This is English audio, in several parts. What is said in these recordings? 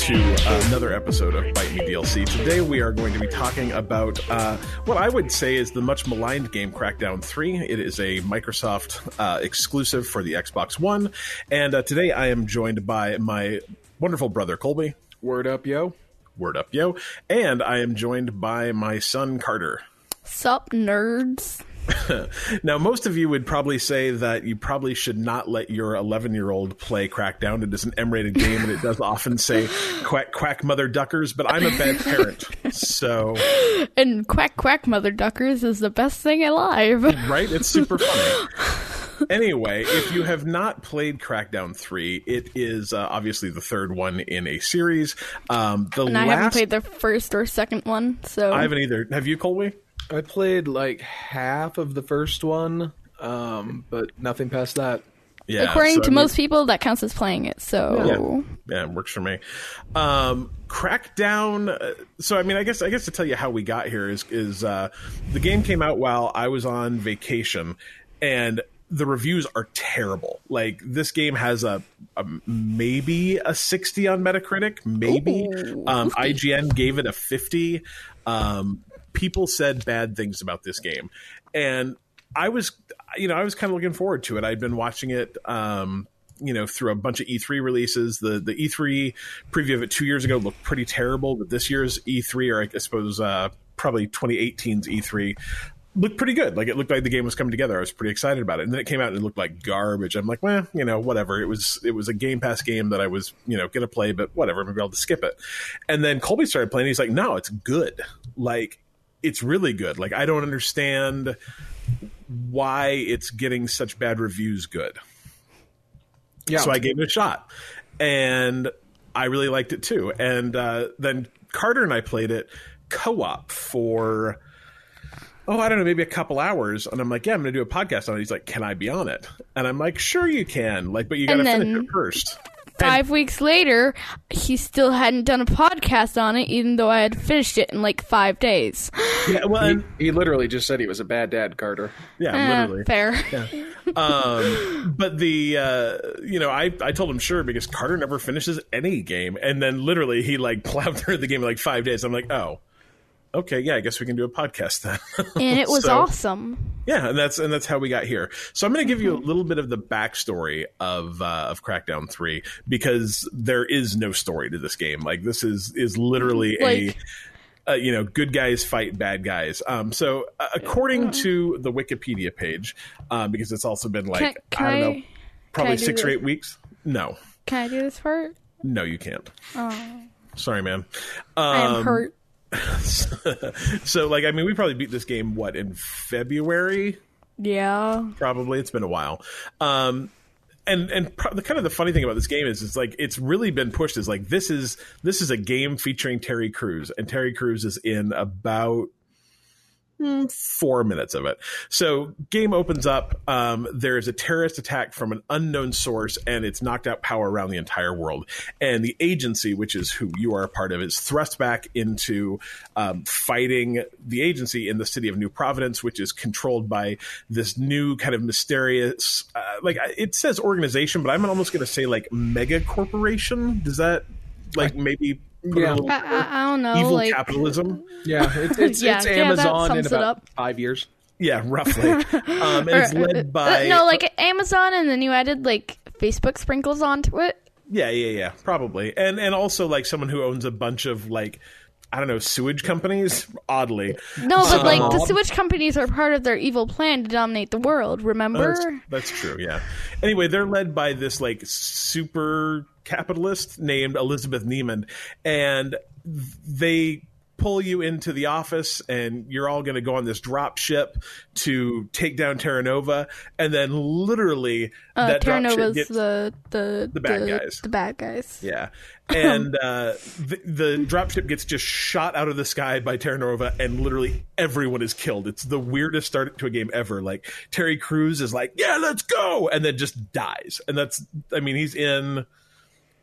to another episode of Bite Me DLC. Today we are going to be talking about uh, what I would say is the much maligned game Crackdown 3. It is a Microsoft uh, exclusive for the Xbox One. And uh, today I am joined by my wonderful brother Colby. Word up, yo. Word up, yo. And I am joined by my son Carter. Sup, nerds? now, most of you would probably say that you probably should not let your 11 year old play Crackdown. It is an M rated game and it does often say quack, quack, mother duckers, but I'm a bad parent. So. And quack, quack, mother duckers is the best thing alive. Right? It's super funny. anyway, if you have not played Crackdown 3, it is uh, obviously the third one in a series. Um, the and last... I haven't played the first or second one, so. I haven't either. Have you, Colby? I played like half of the first one, um, but nothing past that. Yeah, According so to I mean- most people, that counts as playing it. So yeah, it works for me. Um, Crackdown. uh, So, I mean, I guess I guess to tell you how we got here is is uh, the game came out while I was on vacation, and the reviews are terrible. Like this game has a, a maybe a sixty on Metacritic, maybe. Ooh, um, IGN gave it a fifty. Um, people said bad things about this game, and I was, you know, I was kind of looking forward to it. I'd been watching it. Um, you know, through a bunch of E3 releases. The the E3 preview of it two years ago looked pretty terrible, but this year's E3, or I suppose uh, probably 2018's E3, looked pretty good. Like it looked like the game was coming together. I was pretty excited about it, and then it came out and it looked like garbage. I'm like, well, you know, whatever. It was it was a Game Pass game that I was you know gonna play, but whatever. Maybe I'll just skip it. And then Colby started playing. He's like, no, it's good. Like it's really good. Like I don't understand why it's getting such bad reviews. Good. Yeah. So I gave it a shot, and I really liked it too. And uh, then Carter and I played it co-op for oh I don't know maybe a couple hours, and I'm like yeah I'm going to do a podcast on it. He's like can I be on it? And I'm like sure you can. Like but you got to And finish it first. Five weeks later, he still hadn't done a podcast on it, even though I had finished it in like five days. Yeah, well, he, and, he literally just said he was a bad dad, Carter. yeah, Eh, literally. fair. um, but the uh, you know I I told him sure because Carter never finishes any game, and then literally he like plowed through the game in like five days. I'm like, oh, okay, yeah, I guess we can do a podcast then. And it was So- awesome. yeah, and that's and that's how we got here. So I'm going to give you a little bit of the backstory of uh, of Crackdown Three because there is no story to this game. Like this is is literally Like- a. Uh, you know, good guys fight bad guys. Um, so, uh, according to the Wikipedia page, um, because it's also been like Can, can I don't know, probably do six or eight weeks. No, Can I do this part? no, you can't. Oh, Sorry, man. I am Um, hurt. so, like, I mean, we probably beat this game what in February, Yeah. probably. It's been a while. Um, and and pro- the kind of the funny thing about this game is it's like it's really been pushed as like this is this is a game featuring Terry Crews, and Terry Crews is in about four minutes of it. So game opens up. Um, there is a terrorist attack from an unknown source, and it's knocked out power around the entire world. And the agency, which is who you are a part of, is thrust back into um, fighting the agency in the city of New Providence, which is controlled by this new kind of mysterious, uh, like it says organization, but I'm almost going to say like mega corporation. Does that like maybe? Put a Yeah. I, I, I don't know. evil like, capitalism. Yeah, it's it's, Yeah, it's yeah, Amazon in about five years. Yeah, roughly. Um, and it's led by uh, no, like Amazon, and then you added like Facebook sprinkles onto it. yeah, yeah, yeah, probably, and and also like someone who owns a bunch of like I don't know sewage companies. Oddly, No, but like the sewage companies are part of their evil plan to dominate the world. Remember? that's, that's true. Yeah. Anyway, they're led by this like super capitalist named Elizabeth Niemand, and they pull you into the office and you're all going to go on this drop ship to take down Terra Nova and then literally uh, that Terra drop ship Nova's gets the the The bad guys. The bad guys. Yeah. And uh, the, the dropship gets just shot out of the sky by Terra Nova, and literally everyone is killed. It's the weirdest start to a game ever. Like, Terry Crews is like, yeah, let's go, and then just dies. And that's, I mean, he's in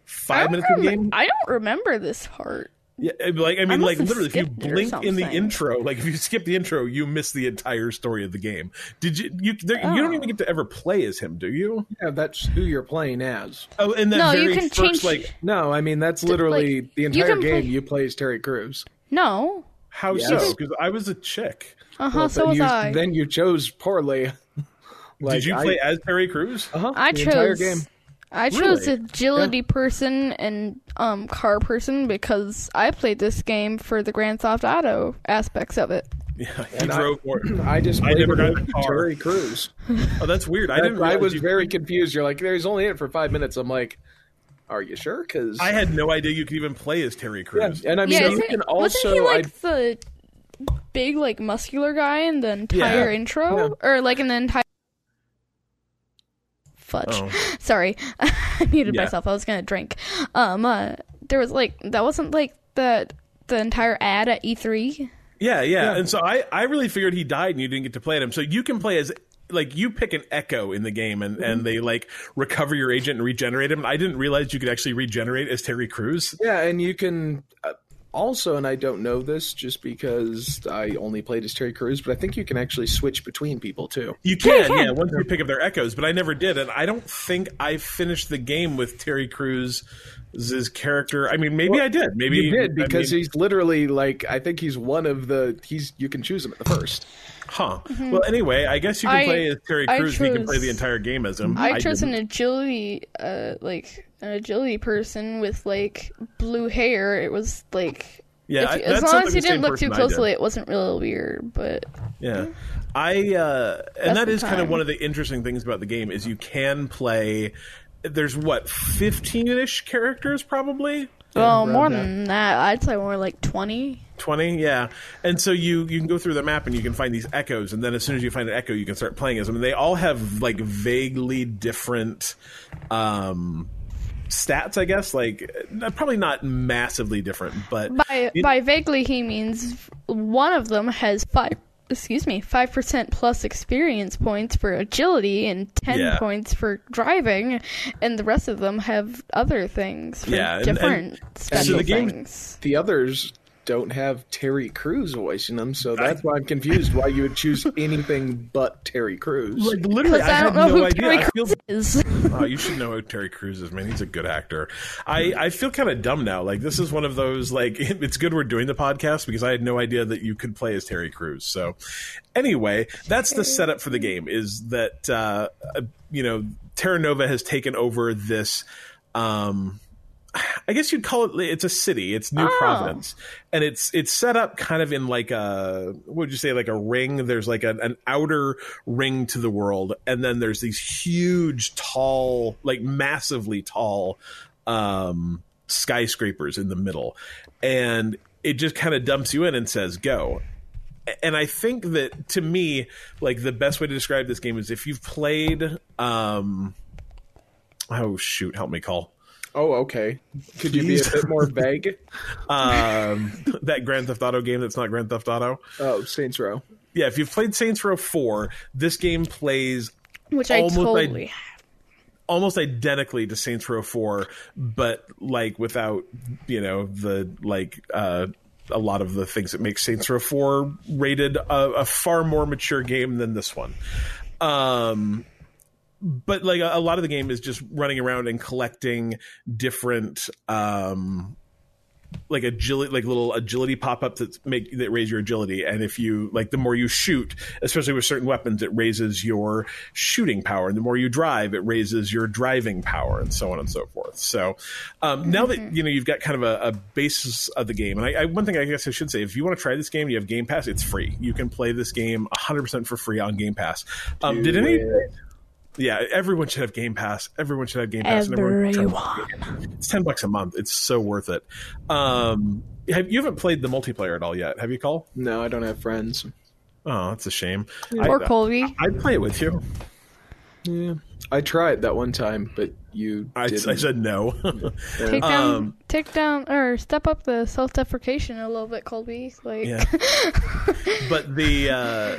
five minutes of the game. I don't remember this part. Yeah, like I mean, like literally, if you skipped it or blink in the intro, like if you skip the intro, you miss the entire story of the game. Did you? You, there, you don't Oh. even get to ever play as him, do you? Yeah, that's who you're playing as. Oh, and that No, you very can first, change- like No, I mean that's literally like, the entire can game. play- You play as Terry Crews. No. how Yes. so? Because I was a chick. Uh huh. Well, so was you, I. Then you chose poorly. like, Did you play as Terry Crews? uh-huh, I the entire chose. game. I chose Really? agility person and um car person because I played this game for the Grand Theft Auto aspects of it. Yeah, he And I- drove more. I just I never got the car. Terry Crews. Oh, that's weird. I I, didn't. realize was you- very confused. You're like, "There's only in it for five minutes." I'm like, "Are you sure?" Because I had no idea you could even play as Terry yeah, Crews. and I mean, yeah, you isn't, can wasn't also. he I, like the big, like muscular guy in the entire Yeah. intro, or like in the entire? Fudge. Oh. Sorry, I muted Yeah. myself. I was gonna drink. Um, uh, there was like that wasn't like the the entire ad at E E3. Yeah, yeah, Yeah. And so I, I really figured he died and you didn't get to play him. So you can play as like you pick an echo in the game and, and they like recover your agent and regenerate him. I didn't realize you could actually regenerate as Terry Crews. yeah, and you can uh, also, and I don't know this just because I only played as Terry Crews, but I think you can actually switch between people too. You can, you can. yeah, once you pick up their echoes, but I never did, and I don't think I finished the game with Terry Crews' character. I mean, maybe I did. Maybe You did I because mean, he's literally like I think he's one of the he's you can choose him at the first. huh. Well, anyway, I guess you can Mm-hmm. I- play as Terry I Crews. and you can play the entire game as him. I chose didn't. an agility, uh, like an agility person with like blue hair. It was like. Yeah, if I- as long as you didn't look too person I did. closely, it wasn't really weird. But Yeah, I uh, and That's the kind of one of the interesting things about the game is you can play. There's what fifteen ish characters, probably well, around more that. than that, I'd say more like twenty. twenty. Yeah, and so you you can go through the map and you can find these echoes, and then as soon as you find an echo, you can start playing as them. And they all have like vaguely different. um stats i guess like uh, probably not massively different but By by vaguely, he means one of them has five. Excuse me, five percent plus experience points for agility and ten Yeah. points for driving, and the rest of them have other things for Yeah, and- different special the game- things. The others don't have Terry Crews voicing them, so that's why I'm confused why you would choose anything but Terry Crews. like literally i, I, don't had know no who idea Terry I feel, Crews is. Oh, you should know who Terry Crews is, man. He's a good actor. I, I feel kind of dumb now. Like this is one of those like it's good we're doing the podcast because I had no idea that you could play as Terry Crews. So anyway, that's the setup for the game. Is that uh, uh, you know Terra Nova has taken over this. Um, I guess you'd Cole it. It's a city. It's New Oh. Providence, and it's it's set up kind of in like a what would you say like a ring. There's like an, an outer ring to the world, and then there's these huge, tall, like massively tall um, skyscrapers in the middle, and it just kind of dumps you in and says go. And I think that to me, like the best way to describe this game is if you've played. Um, oh shoot! Help me, call. Oh, okay. Could you be a bit more vague? um, that Grand Theft Auto game that's not Grand Theft Auto. Oh, Saints Row. Yeah, if you've played Saints Row 4, this game plays Which I Almost totally. like- almost identically to Saints Row 4, but like without, you know, the like uh a lot of the things that make Saints Row 4 rated a, a far more mature game than this one. Um but like a, a lot of the game is just running around and collecting different um like agility like little agility pop-ups that make that raise your agility. And if you like the more you shoot especially with certain weapons it raises your shooting power. And the more you drive it raises your driving power and so on and so forth. So um, now that you know you've got kind of a, a basis of the game and I, I one thing i guess i should say if you want to try this game you have game pass it's free. You can play this game 100% for free on game pass. Um, did any it. Yeah, everyone should have Game Pass. Everyone should have Game Pass. everyone should try Everyone. it. It's ten bucks a month. It's so worth it. Um, have, you haven't played the multiplayer at all yet, have you, Cole? No, I don't have friends. Oh, that's a shame. Or I, Colby. I'd play it with you. Yeah, I tried that one time, but you I, didn't. I said no. Take down, Um, take down, or step up the self-deprecation a little bit, Colby. Like, yeah, but the uh,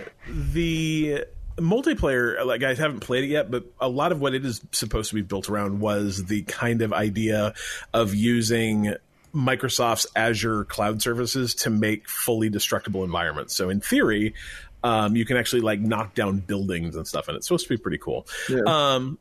the multiplayer, like I haven't played it yet, but a lot of what it is supposed to be built around was the kind of idea of using Microsoft's Azure cloud services to make fully destructible environments. So in theory, um, you can actually like knock down buildings and stuff, and it's supposed to be pretty cool. Yeah. Um,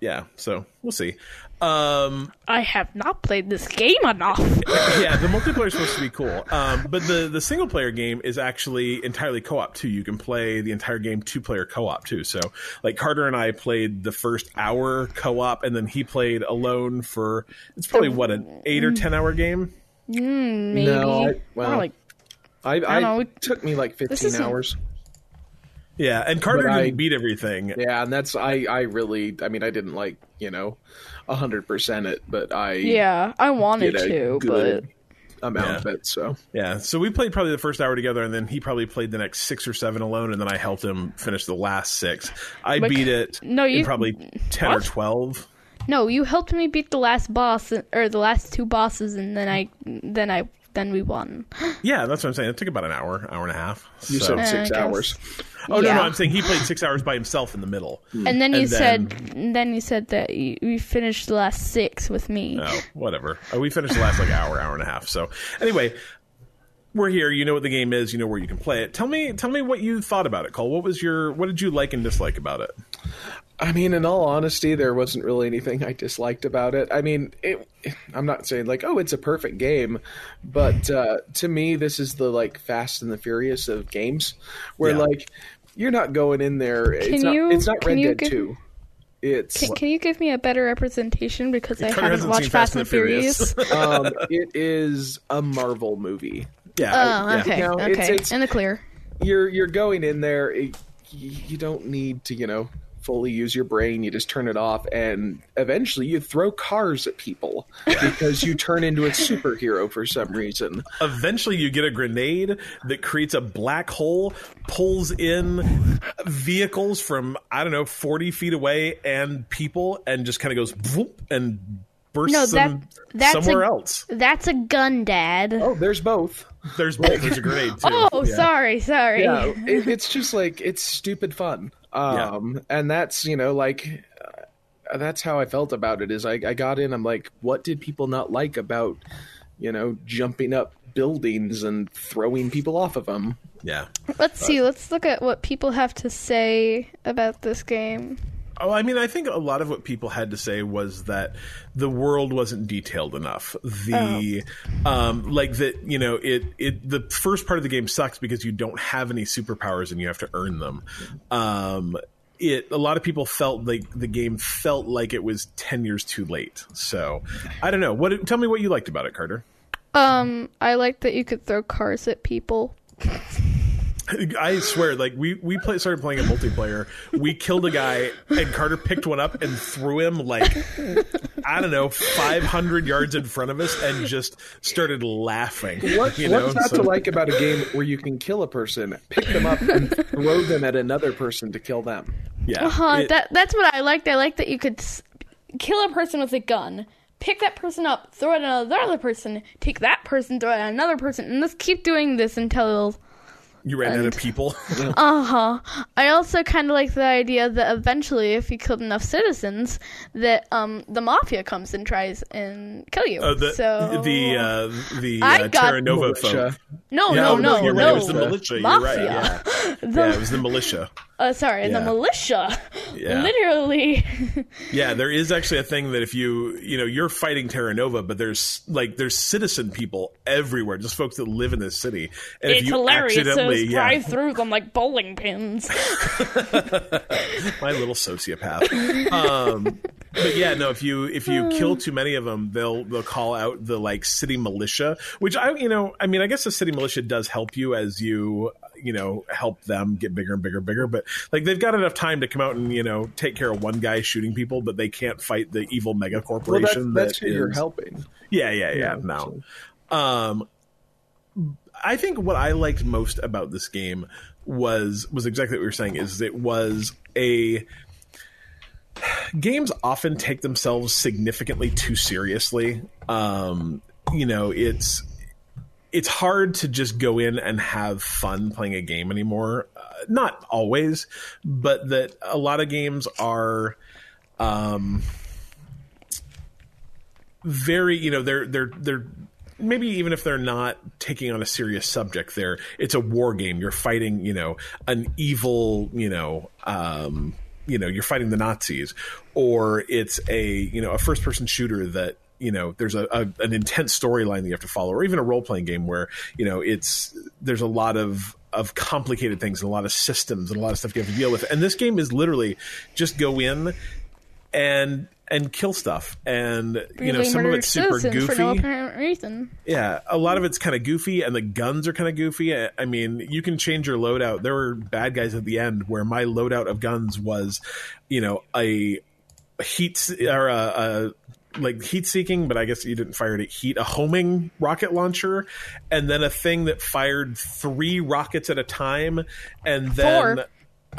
yeah, so we'll see. Um, I have not played this game enough. yeah, the multiplayer is supposed to be cool, um, but the the single player game is actually entirely co op too. You can play the entire game two player co op too. So, like Carter and I played the first hour co op, and then he played alone for it's probably what an eight or ten hour game. Mm, maybe. No, I- well, like I, I, don't know. it took me like 15 isn't- hours. Yeah, and Carter But I- didn't beat everything. Yeah, and that's I I really I mean I didn't like you know hundred percent it, but I yeah, I wanted did a to, but good amount Yeah. of it. So Yeah, so we played probably the first hour together, and then he probably played the next six or seven alone, and then I helped him finish the last six. I But- beat it no, in you- probably ten or twelve. no, you helped me beat the last boss or the last two bosses, and then I then I then we won. Yeah, that's what I'm saying. It took about an hour, hour and a half. you said Uh, six I hours. oh no, no. I'm saying he played six hours by himself in the middle. And then you And said, then you said that you, you finished the last six with me. Oh, whatever. Uh, We finished the last like hour, hour and a half. So anyway, we're here. You know what the game is. You know where you can play it. Tell me, tell me what you thought about it, Cole. What was your, what did you like and dislike about it? I mean, in all honesty, there wasn't really anything I disliked about it. I mean, it, I'm not saying like, oh, it's a perfect game, but uh, to me, this is the like Fast and the Furious of games, where Yeah. like you're not going in there. it's Can not. you- it's not can Red you Dead give- Two. It's Can, can you give me a better representation because I haven't watched Fast and the Furious? um, it is a Marvel movie. Yeah. Oh, yeah. okay, No, okay, it's- it's- in the clear. You're you're going in there. It, you you don't need to, you know, fully use your brain. You just turn it off, and eventually you throw cars at people because you turn into a superhero for some reason. Eventually, you get a grenade that creates a black hole, pulls in vehicles from I don't know forty feet away and people, and just kind of goes whoop and bursts No, that- them that's somewhere a- else. That's a gun, Dad. Oh, there's both. There's both. There's a grenade too. Oh, Yeah. sorry, sorry. Yeah, it, it's just like it's stupid fun. Um, and that's you know like. Uh, that's how I felt about it. Is I, I got in. I'm like, what did people not like about, you know, jumping up buildings and throwing people off of them? Yeah. Let's see. Let's look at what people have to say about this game. Oh, I mean, I think a lot of what people had to say was that the world wasn't detailed enough. The, um, like that, you know, it, it, the first part of the game sucks because you don't have any superpowers and you have to earn them. Um, it, a lot of people felt like the game felt like it was 10 years too late. So I don't know. What, tell me what you liked about it, Carter. Um, I liked that you could throw cars at people. I swear, like we we play, started playing a multiplayer. We killed a guy, and Carter picked one up and threw him like I don't know, five hundred yards in front of us, and just started laughing. What, you know, what's not So- to like about a game where you can kill a person, pick them up, and throw them at another person to kill them? yeah, Huh? it- that that's what I liked. I like that you could s- kill a person with a gun, pick that person up, throw it at another person, take that person, throw it at another person, and let's keep doing this until. You ran out of people. Uh huh. I also kind of like the idea that eventually, if you killed enough citizens, that um the mafia comes and tries and kill you. Uh, the so the uh, the I uh, got- Terra Nova folk. no, Yeah, no, oh, no, no. right. It was the militia. You're right. Yeah. The- yeah, it was the militia. Uh, sorry, the Yeah. militia. Yeah. Literally. Yeah, there is actually a thing that if you you know you're fighting Terra Nova, but there's like there's citizen people everywhere, just folks that live in this city, and if you hilarious. So accidentally yeah, drive through them like bowling pins. my little sociopath. Um, but yeah, no. If you if you kill too many of them, they'll they'll call out the like city militia, which I you know I mean I guess the city militia does help you as you you know help them get bigger and bigger and bigger. But like they've got enough time to come out and you know take care of one guy shooting people, but they can't fight the evil mega Well, that's, corporation. that's that who you're helping. Yeah, yeah, yeah. Yeah, no. Um, I think what I liked most about this game was was exactly what we were saying. Is it was a games often take themselves significantly too seriously. Um, you know, it's it's hard to just go in and have fun playing a game anymore. Uh, not always, but that a lot of games are. Um, very you know they're they're they're maybe even if they're not taking on a serious subject there it's a war game you're fighting you know an evil you know um you know you're fighting the nazis or it's a you know a first person shooter that you know there's a, a an intense storyline that you have to follow or even a role playing game where you know it's there's a lot of of complicated things and a lot of systems and a lot of stuff you have to deal with and this game is literally just go in and and kill stuff and you know some of it's super goofy no yeah, a lot of it's kind of goofy, and the guns are kind of goofy. I I mean, you can change your loadout. There were bad guys at the end where my loadout of guns was, you know, a heat or a, a like heat seeking, but I guess you didn't fire it at heat. A homing rocket launcher, and then a thing that fired three rockets at a time, and then Four.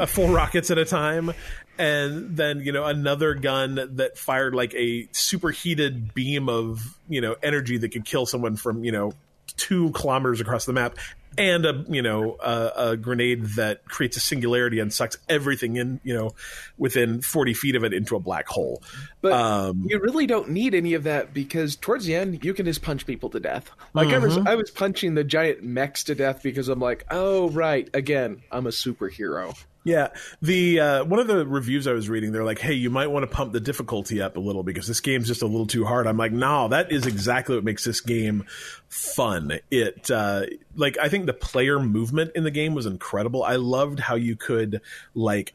uh, four rockets at a time and then you know another gun that fired like a superheated beam of you know energy that could kill someone from you know two kilometers across the map and a you know a, a grenade that creates a singularity and sucks everything in you know within 40 feet of it into a black hole But Um, you really don't need any of that because towards the end you can just punch people to death. Like I was, I was punching the giant mechs to death because I'm like, oh right, again, I'm a superhero. Yeah, the uh, one of the reviews I was reading, they're like, "Hey, you might want to pump the difficulty up a little because this game's just a little too hard." I'm like, "No, that is exactly what makes this game fun." It uh, like I think the player movement in the game was incredible. I loved how you could like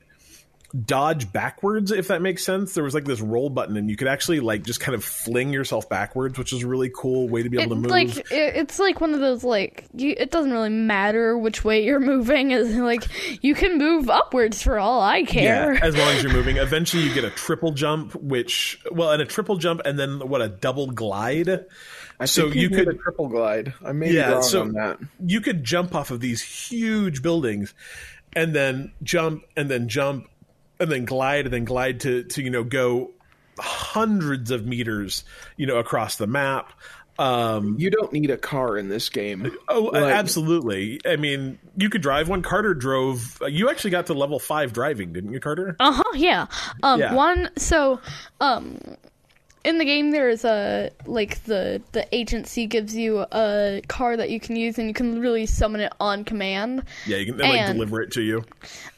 dodge backwards if that makes sense there was like this roll button and you could actually like just kind of fling yourself backwards which is a really cool way to be able It, to move like it, it's like one of those like you, it doesn't really matter which way you're moving. Is like you can move upwards for all I care. Yeah, as long as you're moving. Eventually, you get a triple jump, which well, and a triple jump, and then what a double glide. I So think you could- a triple glide. I may be Yeah, wrong so on that. you could jump off of these huge buildings, and then jump, and then jump, and then glide, and then glide to to you know go hundreds of meters, you know, across the map. Um, You don't need a car in this game. oh, Like- absolutely. I mean, you could drive one. Carter drove. You actually got to level five driving, didn't you, Carter? Uh huh. Yeah. Um. Yeah. One. So, um, in the game there's a like the the agency gives you a car that you can use and you can really summon it on command. Yeah, you can like And- deliver it to you.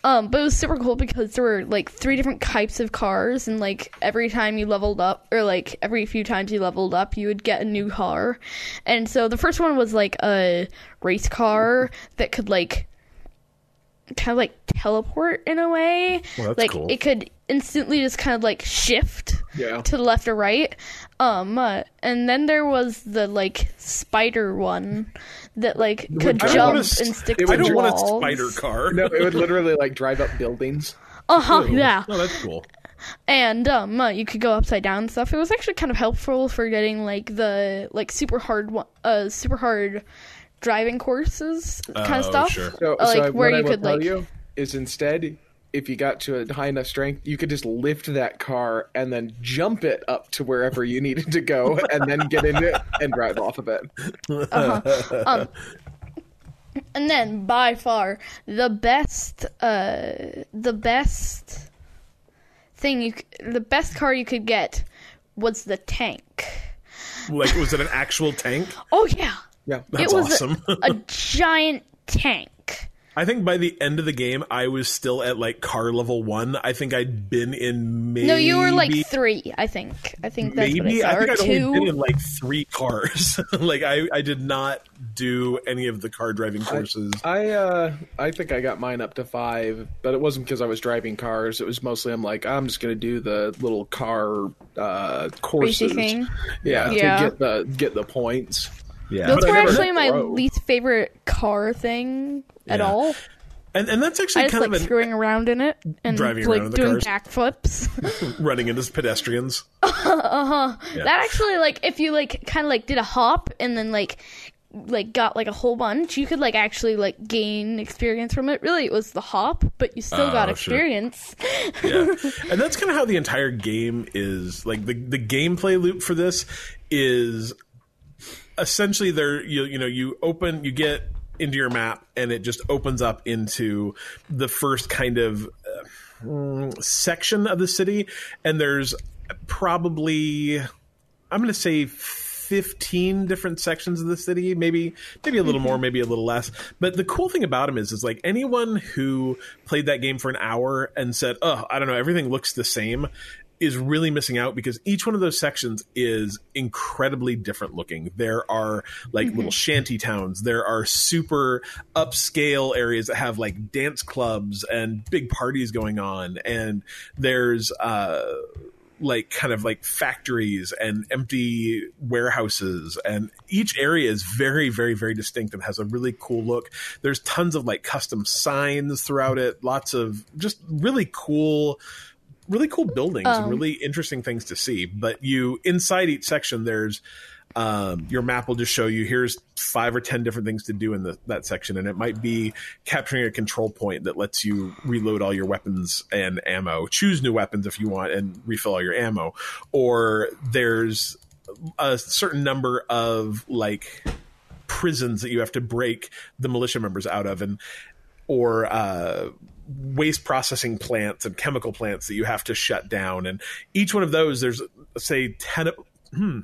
Um, but it was super cool because there were like three different types of cars, and like every time you leveled up, or like every few times you leveled up, you would get a new car. And so the first one was like a race car that could like kind of like teleport in a way. Well, that's like cool. it could instantly just kind of like shift Yeah. to the left or right. Um, uh, and then there was the like spider one that like could I jump want and stick it to would I don't want a spider car. No, it would literally like drive up buildings. Uh huh. Yeah. Oh, that's cool. and um, uh, you could go upside down and stuff. It was actually kind of helpful for getting like the like super hard, one- uh, super hard driving courses kind Oh, of stuff. sure. So, Uh, so like where what you will could like you is instead, if you got to a high enough strength, you could just lift that car and then jump it up to wherever you needed to go, and then get into it and drive off of it. Uh huh. and then by far the best, uh, the best thing you, the best car you could get was the tank. Like, was it an actual tank? Oh yeah, Yeah, That's it was awesome. a, a giant tank. I think by the end of the game, I was still at like car level one. I think I'd been in maybe. No, you were like three. I think. I think that's what maybe. I saw. I think I'd two. only been in like three cars. like I, I did not do any of the car driving courses. I uh, I think I got mine up to five, but it wasn't because I was driving cars. It was mostly I'm like I'm just gonna do the little car uh, courses. Thing. Yeah, Yeah. to get the get the points. yeah, Those But were actually my pro. least favorite car thing at Yeah. all. and and that's actually I just kind like of an, screwing around in it and Driving like around doing backflips. running into pedestrians. Uh-huh. That actually like if you like kind of like did a hop and then like like got like a whole bunch, you could like actually like gain experience from it. Really, it was the hop, but you still oh, got Oh, sure. experience. yeah and that's kind of how the entire game is like the the gameplay loop for this is essentially there you you know you open you get into your map and it just opens up into the first kind of uh, section of the city and there's probably I'm going to say 15 different sections of the city, maybe maybe a little more, maybe a little less. But the cool thing about him is is like anyone who played that game for an hour and said, "Oh, I don't know, everything looks the same." Is really missing out because each one of those sections is incredibly different looking. There are like mm-hmm. little shanty towns. There are super upscale areas that have like dance clubs and big parties going on. And there's, uh, like kind of like factories and empty warehouses and each area is very very very distinct and has a really cool look there's tons of like custom signs throughout it lots of just really cool really cool buildings um, and really interesting things to see. But you inside each section there's um, your map will just show you here's five or ten different things to do in the, that section, and it might be capturing a control point that lets you reload all your weapons and ammo, choose new weapons if you want, and refill all your ammo. Or there's a certain number of like prisons that you have to break the militia members out of, and or uh, waste processing plants and chemical plants that you have to shut down. And each one of those, there's say ten. Hmm,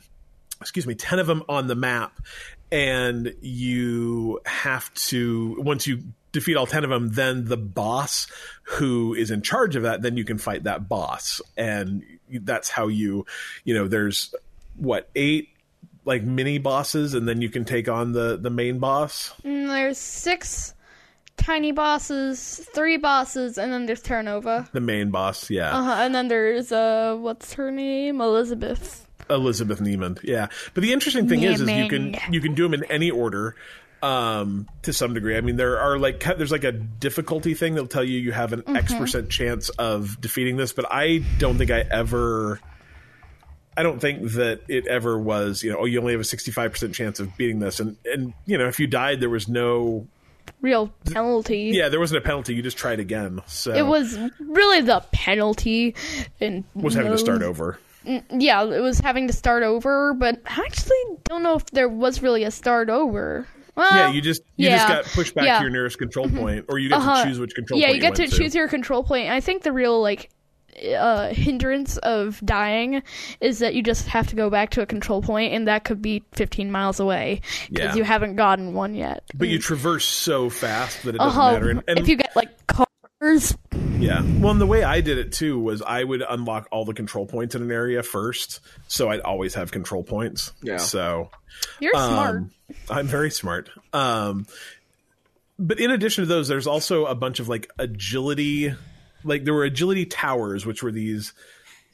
excuse me, 10 of them on the map. And you have to, once you defeat all 10 of them, then the boss who is in charge of that, then you can fight that boss. And that's how you, you know, there's what, eight like mini bosses, and then you can take on the, the main boss? Mm, there's six tiny bosses, three bosses, and then there's Terra The main boss, yeah. Uh-huh, and then there's, uh, what's her name? Elizabeth. Elizabeth Niemand, yeah. But the interesting thing is, is you can you can do them in any order um to some degree i mean there are like there's like a difficulty thing that'll tell you you have an mm-hmm. x percent chance of defeating this but i don't think i ever i don't think that it ever was you know oh you only have a 65% chance of beating this and and you know if you died there was no real penalty yeah there wasn't a penalty you just tried again so it was really the penalty and was having to start over Mm, yeah, it was having to start over, but I actually don't know if there was really a start over. Well, yeah, you just you yeah. just got pushed back yeah. to your nearest control point, or you get uh-huh. to choose which control. Point. Yeah, you get you to choose your control point. I think the real like uh, hindrance of dying is that you just have to go back to a control point, and that could be 15 miles away because yeah. you haven't gotten one yet. But you traverse so fast that it doesn't uh-huh. matter. And, and if you get like cars yeah. Well, and the way I did it too was I would unlock all the control points in an area first, so I'd always have control points. Yeah. So you're um, smart. I'm very smart. Um, but in addition to those, there's also a bunch of like agility, like there were agility towers, which were these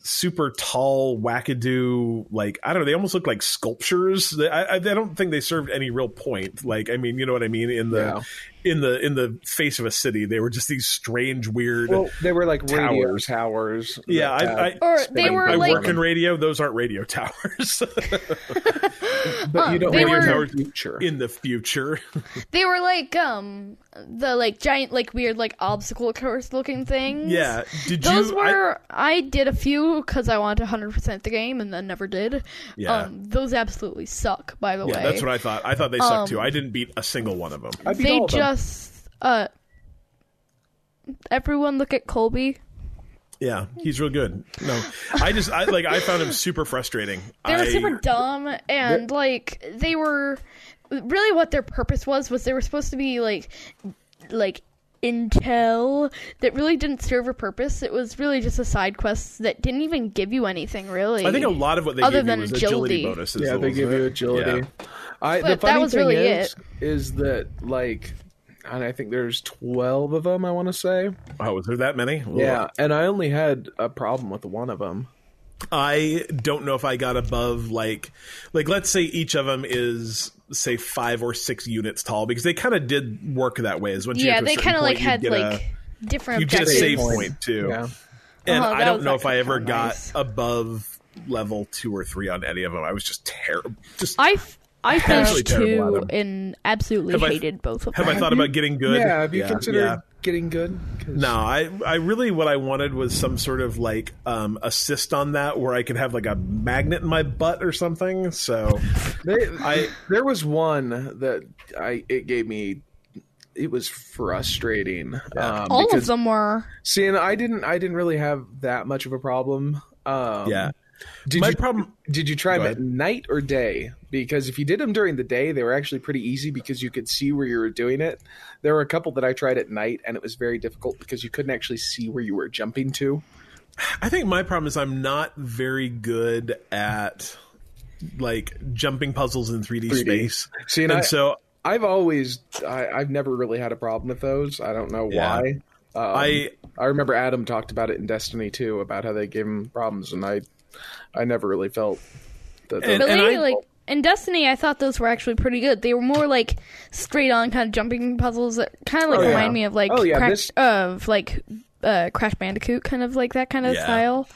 super tall wackadoo like i don't know they almost look like sculptures. I, I, I don't think they served any real point. Like i mean you know what i mean? In the yeah in the in the face of a city. They were just these strange, weird. Well, they were like towers. radio towers. Yeah, I, I, or they were. I like, work in radio. Those aren't radio towers. but you don't radio were, towers future in the future. they were like um the like giant like weird like obstacle course looking things. Yeah, did those you, were I, did a few because I wanted 100 percent the game and then never did. Yeah, um, those absolutely suck. By the yeah, way, that's what I thought. I thought they sucked um, too. I didn't beat a single one of them. They just uh everyone look at Colby. Yeah, he's real good. No, I just I like I found him super frustrating. They were I, super dumb and like they were really what their purpose was was they were supposed to be like like intel that really didn't serve a purpose. It was really just a side quest that didn't even give you anything really. I think a lot of what they other than agility. agility bonuses. Yeah, they give you agility. Yeah. I, the funny thing really is, it. is that like and I think there's 12 of them, I want to say. Oh, was there that many? Yeah, and I only had a problem with one of them. I don't know if I got above like like let's say each of them is say 5 or 6 units tall because they kind of did work that way as once yeah, they kind of like had like a, different you get a save point too. Yeah. And uh-huh, I don't know if I ever got above level 2 or 3 on any of them. I was just terrible. Just I I finished two and absolutely have hated I, both of them. Have I thought about getting good? Yeah, have you yeah, considered yeah. getting good? No, I, I really what I wanted was some sort of like um, assist on that where I could have like a magnet in my butt or something. So they, I there was one that I it gave me it was frustrating. Yeah. Um, All of them were. See, and I didn't I didn't really have that much of a problem. Um, yeah. Did My you problem. did you try them at night or day? Because if you did them during the day, they were actually pretty easy because you could see where you were doing it. There were a couple that I tried at night, and it was very difficult because you couldn't actually see where you were jumping to. I think my problem is I'm not very good at like jumping puzzles in 3D, 3D. space, See, and, and I, so I've always, I, I've never really had a problem with those. I don't know Yeah. why. Um, I I remember Adam talked about it in Destiny too, about how they gave him problems, and I, I never really felt that. And- those- Really, I- like in Destiny, I thought those were actually pretty good. They were more like straight on kind of jumping puzzles that kind of like Oh, yeah. remind me of like Oh, yeah, Crash, this- of like uh, Crash Bandicoot, kind of like that kind of Yeah. style.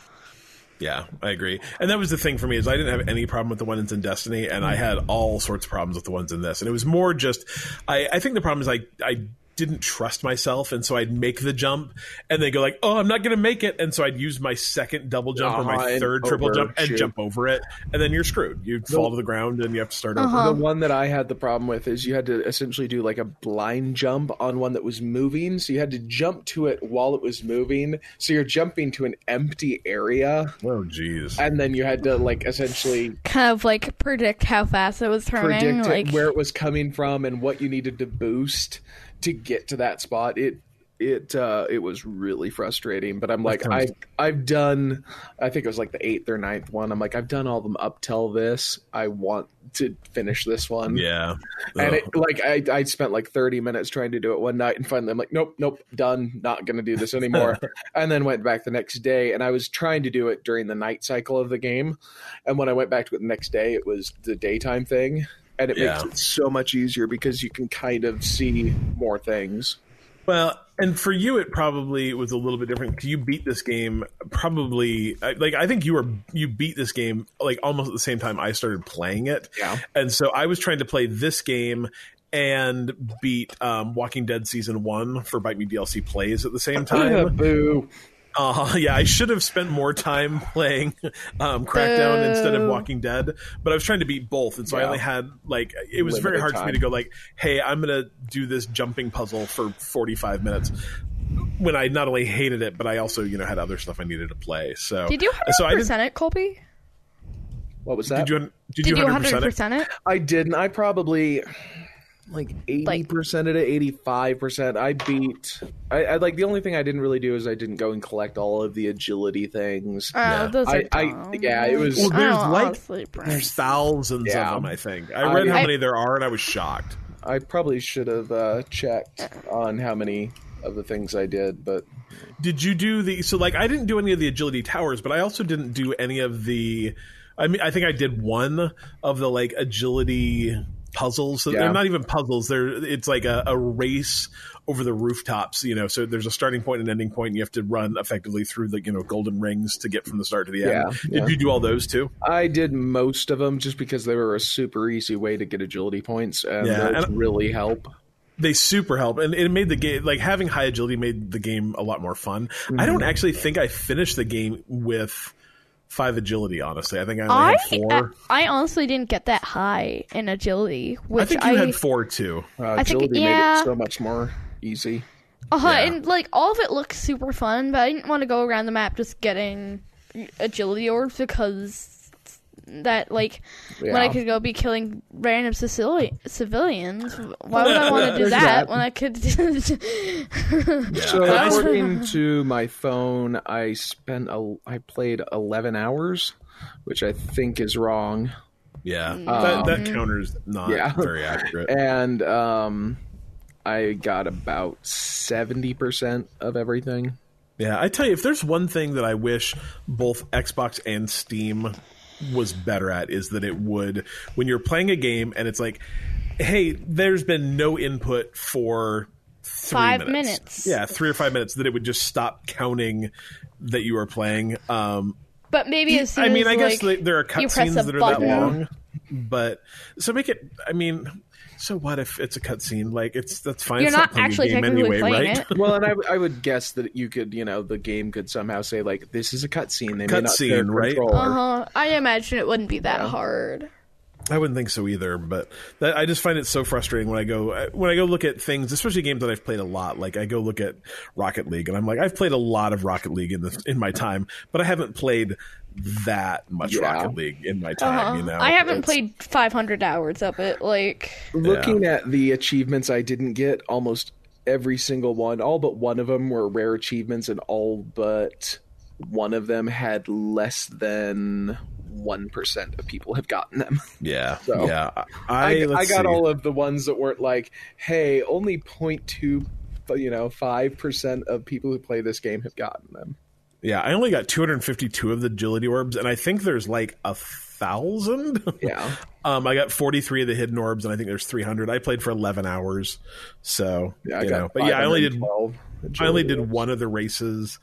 Yeah, I agree. And that was the thing for me is I didn't have any problem with the ones in Destiny, and I had all sorts of problems with the ones in this. And it was more just, I, I think the problem is I, I didn't trust myself, and so I'd make the jump, and they go like, "Oh, I'm not going to make it," and so I'd use my second double jump or Uh-huh, my third triple jump and overshoot. jump over it, and then you're screwed. You fall to the ground and you have to start over. Uh-huh. The one that I had the problem with is you had to essentially do like a blind jump on one that was moving. So you had to jump to it while it was moving. So you're jumping to an empty area, Oh, jeez. and then you had to like essentially Kind of like predict how fast it was turning. predict like it, where it was coming from and what you needed to boost to get to that spot. It it uh it was really frustrating but i'm like i i've done i think it was like the eighth or ninth one. I'm like i've done all of them up till this. I want to finish this one. Yeah. and it, like I, I spent like 30 minutes trying to do it one night and finally i'm like nope nope done not gonna do this anymore. And then went back the next day and i was trying to do it during the night cycle of the game. And when i went back to it the next day it was the daytime thing and it Yeah. makes it so much easier because you can kind of see more things Well, and for you, it probably was a little bit different. Because you beat this game probably like I think you were you beat this game like almost at the same time I started playing it. Yeah. and so I was trying to play this game and beat um, Walking Dead season one for Bite Me DLC plays at the same time. boo Uh, yeah, I should have spent more time playing um, Crackdown Boo. instead of Walking Dead, but I was trying to beat both, and so I only had like it was very Limited hard for me to go like, "Hey, I'm gonna do this jumping puzzle for 45 minutes." When I not only hated it, but I also you know had other stuff I needed to play. So did you so I hundred did, percent it, Colby? what was that did you did, Did you you 100 hundred percent it? it? i didn't i probably like 80% of it 85% i beat I, I like the only thing i didn't really do is i didn't go and collect all of the agility things Oh, Yeah. those are I- I- yeah, it was- Well, there's like- There's thousands Yeah. of them. I think I read I- how I- many there are, and I was shocked. I probably should have uh, checked on how many of the things I did, but Did you do the so like I didn't do any of the agility towers, but I also didn't do any of the I mean I think I did one of the like agility puzzles. So Yeah. they're not even puzzles. They're it's like a, a race over the rooftops, you know. So there's a starting point and ending point and you have to run effectively through the, you know, golden rings to get from the start to the end. Yeah, Did yeah. you do all those too? I did most of them just because they were a super easy way to get agility points, and Yeah, those and- really help. They super help, and it made the game like having high agility made the game a lot more fun. I Mm-hmm. don't actually think I finished the game with five agility. Honestly, I think I only I had four. I honestly didn't get that high in agility, which I think you had four too. Uh, I think- agility made it so much more easy. Uh-huh, Yeah. and like all of it looks super fun, but I didn't want to go around the map just getting agility orbs because that like when I could go be killing random civili- civilians. Why would I want to do that, that. when I could? So according to my phone, I spent a, I played eleven hours, which I think is wrong, Yeah, that, that counter's not Yeah. very accurate. and um, I got about seventy percent of everything. Yeah, I tell you, if there's one thing that I wish both Xbox and Steam was better at, is that it would when you're playing a game and it's like, hey, there's been no input for three Five minutes. minutes. Yeah, three or five minutes. That it would just stop counting that you are playing. Um, but maybe as soon I mean, as, I guess like, there are cutscenes that are button. that long, but so make it. I mean, so what if it's a cutscene? Like it's that's fine. You're it's not playing a actually game technically anyway, playing right? it. Well, and I would guess that you could, you know, the game could somehow say like, "This is a cutscene." They may not Cutscene, right? Uh huh. I imagine it wouldn't be that Yeah. hard. I wouldn't think so either, but that, I just find it so frustrating when I go when I go look at things, especially games that I've played a lot. Like I go look at Rocket League, and I'm like, I've played a lot of Rocket League in the in my time, but I haven't played that much Yeah. Rocket League in my time. Uh-huh. You know, I haven't It's- played 500 hours of it. Like, Looking at the achievements I didn't get, almost every single one, all but one of them were rare achievements, and all but one of them had less than 1% of people have gotten them. Yeah, So, yeah. I, I, I got see. all of the ones that weren't like, hey, only 0.2, you know, 5% of people who play this game have gotten them. Yeah, I only got 252 of the agility orbs, and I think there's like a thousand. Yeah. um, I got 43 of the hidden orbs, and I think there's 300. I played for 11 hours, so Yeah, I you got know. But yeah, I only did I only did one of the races.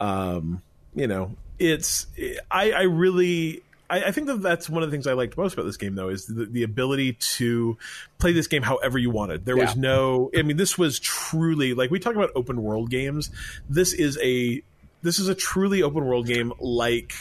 Um, you know, it's I, I really I, I think that that's one of the things I liked most about this game, though, is the, the ability to play this game however you wanted. There was no, I mean, this was truly like we talk about open world games. This is a this is a truly open world game like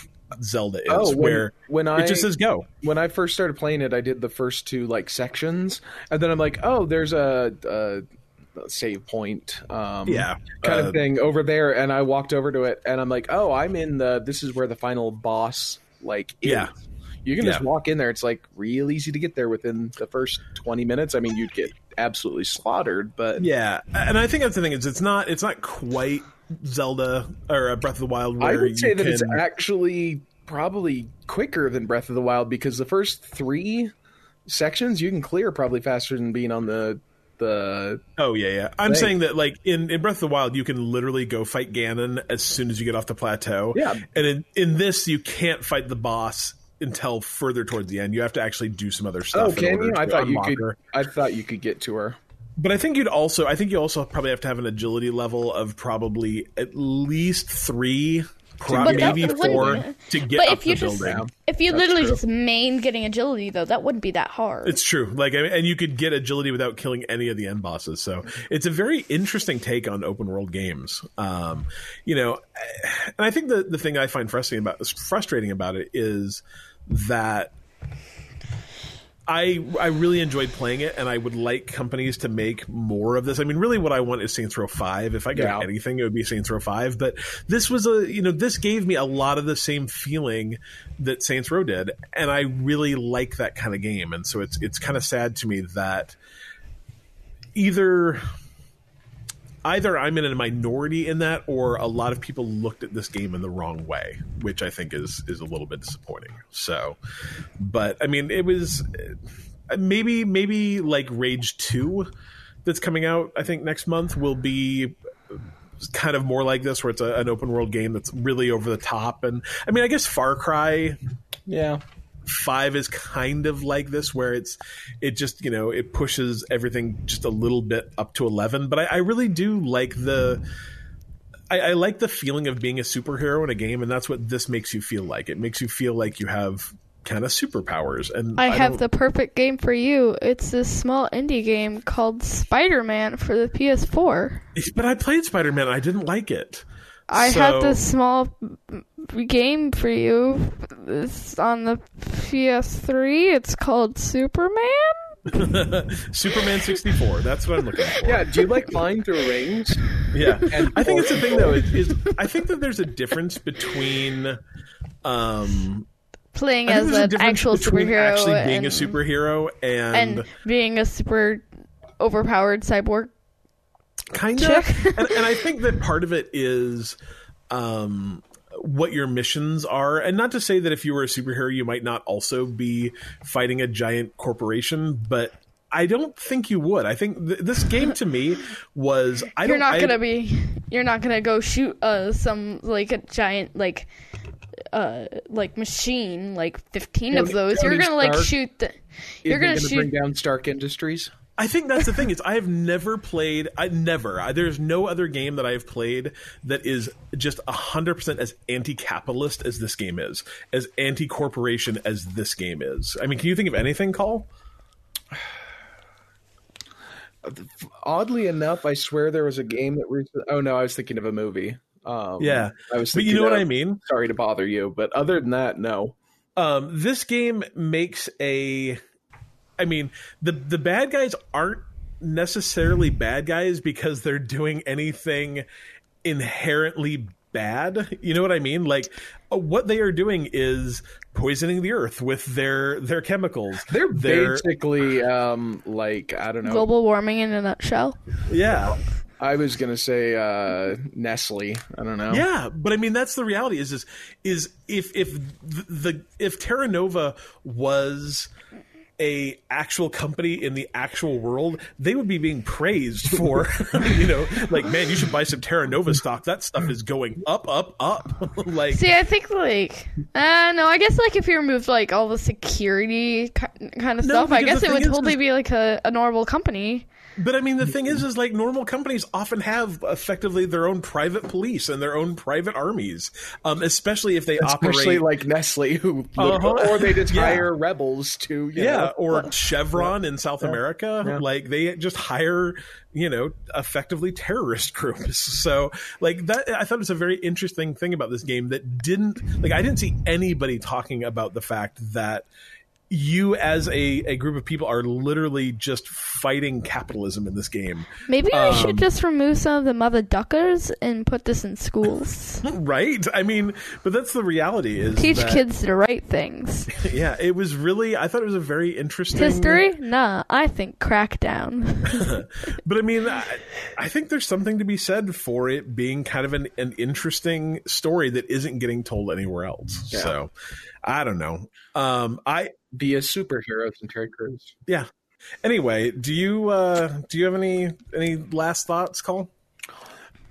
Zelda is, Oh, when- where when I- it just says go. when I first started playing it, I did the first two like sections, and then I'm like, oh, there's a, a save point, um, Yeah, kind uh, of thing over there, and I walked over to it, and I'm like, oh, I'm in the. This is where the final boss like is. Yeah. You can just walk in there. It's like real easy to get there within the first 20 minutes. I mean, you'd get absolutely slaughtered, but Yeah, and I think that's the thing is it's not it's not quite Zelda or uh, Breath of the Wild. I would say that it's actually probably quicker than Breath of the Wild because the first three sections you can clear probably faster than being on the the Oh yeah, yeah. I'm Thing. saying that like in, in Breath of the Wild, you can literally go fight Ganon as soon as you get off the plateau. Yeah. And in, in this, you can't fight the boss until further towards the end. You have to actually do some other stuff. Oh, can you? I thought you could. her. I thought you could get to her. But I think you'd also, I think you also probably have to have an agility level of probably at least three, pro- maybe four to get but up if you the just building. if you That's literally true. just main getting agility though, that wouldn't be that hard. It's true. Like, I mean, and you could get agility without killing any of the end bosses. So it's a very interesting take on open world games. Um, you know, and I think the the thing I find frustrating about frustrating about it is that. I I really enjoyed playing it, and I would like companies to make more of this. I mean, really, what I want is Saints Row Five. If I could Yeah. anything, it would be Saints Row Five. But this was a you know this gave me a lot of the same feeling that Saints Row did, and I really like that kind of game. And so it's it's kind of sad to me that either either I'm in a minority in that, or a lot of people looked at this game in the wrong way, which I think is is a little bit disappointing. So, but I mean, it was uh, maybe maybe like Rage Two that's coming out. I think next month will be kind of more like this, where it's a, an open world game that's really over the top. And I mean, I guess Far Cry Yeah. Five is kind of like this where it's it just you know it pushes everything just a little bit up to 11 but i, I really do like the I, I like the feeling of being a superhero in a game and that's what this makes you feel like it makes you feel like you have kind of superpowers and I have the perfect game for you. It's this small indie game called Spider-Man for the PS4. but i played spider-man and i didn't like it I So- have this small game for you. It's on the PS3. It's called Superman. superman 64 that's what i'm looking for Yeah. Do you like flying through rings? yeah And i think it's the thing though is, is i think that there's a difference between um Playing as a an difference actual superhero actually being and, a superhero and, and being a super overpowered cyborg. Kind of and, and i think that part of it is um what your missions are and not to say that if you were a superhero you might not also be fighting a giant corporation but i don't think you would i think th- this game to me was i You're don't not I- gonna be. You're not gonna go shoot uh some like a giant like uh like machine like 15 of Tony- those. You're gonna like shoot the. You're gonna gonna shoot. bring down Stark Industries. I think that's the thing is I have never played I never I, there's no other game that I've played that is just 100% as anti-capitalist as this game is as anti-corporation as this game is. I mean can you think of anything Cole? Oddly enough, I swear there was a game that. Recently, oh no, I was thinking of a movie. Um, Yeah. I was. But you know what I mean? Sorry to bother you, but other than that, no. Um, this game makes a. I mean, the the bad guys aren't necessarily bad guys because they're doing anything inherently bad. You know what I mean? Like uh, what they are doing is poisoning the earth with their their chemicals. They're, basically um, like I don't know. Global warming in a nutshell. Yeah. I was gonna say uh, Nestle. I don't know. Yeah, but I mean that's the reality. Is is is if if the if Terra Nova was a actual company in the actual world, they would be being praised for, you know, like man, you should buy some Terra Nova stock. That stuff is going up, up, up. like, see, I think like, uh, no, I guess like if you removed like all the security kind of stuff, I guess it would totally is, be like a, a normal company. But I mean, the thing is, is like normal companies often have effectively their own private police and their own private armies, um, especially if they especially operate like Nestle, who uh-huh. or they just yeah. hire rebels to yeah, know. or Chevron in South yeah. America, yeah. like they just hire you know effectively terrorist groups. So like that, I thought it was a very interesting thing about this game that didn't like I didn't see anybody talking about the fact that you as a, a group of people are literally just fighting capitalism in this game. Maybe um, we should just remove some of the mother duckers and put this in schools. right? I mean, but that's the reality is teach that, kids the right things. yeah, it was really I thought it was a very interesting history. Nah, I think crackdown. but I mean, I, I, think there's something to be said for it being kind of an, an interesting story that isn't getting told anywhere else. Yeah. So I don't know. Um, I be a superhero in Terry Crews. Yeah. Anyway, do you uh, do you have any any last thoughts, Cole?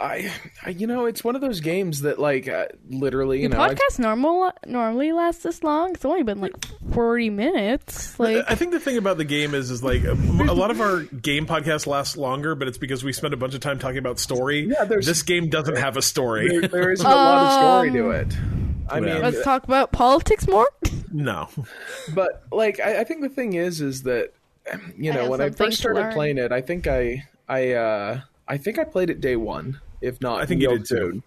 I, I, you know, it's one of those games that, like, uh, literally, you Your know, podcast I, normal normally lasts this long. It's only been like forty minutes. Like, I think the thing about the game is, is like a lot of our game podcasts last longer, but it's because we spend a bunch of time talking about story. Yeah, this game doesn't have a story. There, there isn't a lot of story to um, it. I mean, let's talk about politics more. No, but like, I, I think the thing is, is that you know, I when I first started playing it, I think I, I, uh, I think I played it day one, if not, I think you did too.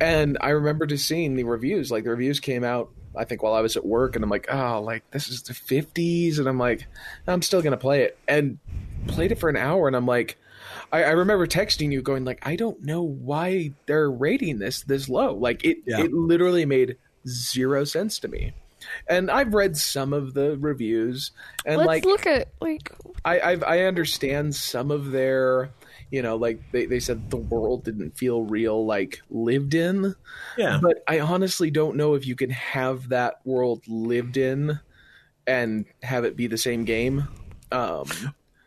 And I remember just seeing the reviews. Like the reviews came out, I think, while I was at work, and I'm like, oh, like this is the 50s, and I'm like, I'm still gonna play it, and played it for an hour, and I'm like, I, I, remember texting you going like, I don't know why they're rating this this low. Like it, yeah. it literally made zero sense to me. And I've read some of the reviews, and Let's like, look at like, I I've, I understand some of their, you know, like they they said the world didn't feel real, like lived in. Yeah. But I honestly don't know if you can have that world lived in and have it be the same game. Um,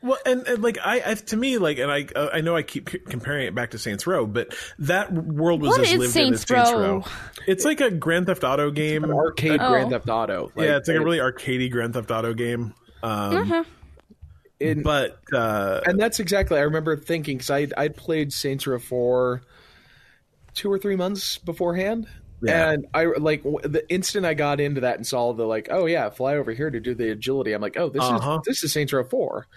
well, and, and like I, I, to me, like, and I, uh, I know I keep comparing it back to Saints Row, but that world was what as lived Saints in as Saints Row? Row. It's like a Grand Theft Auto game, an arcade oh. Grand Theft Auto. Like, yeah, it's like a really arcadey Grand Theft Auto game. Um, uh-huh. in, but uh, and that's exactly I remember thinking because I I'd played Saints Row for two or three months beforehand, yeah. And I like the instant I got into that and saw the like, oh yeah, fly over here to do the agility. I'm like, oh, this uh-huh. is this is Saints Row Four,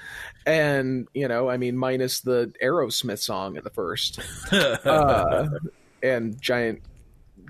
and you know, I mean, minus the Aerosmith song at the first, uh, and giant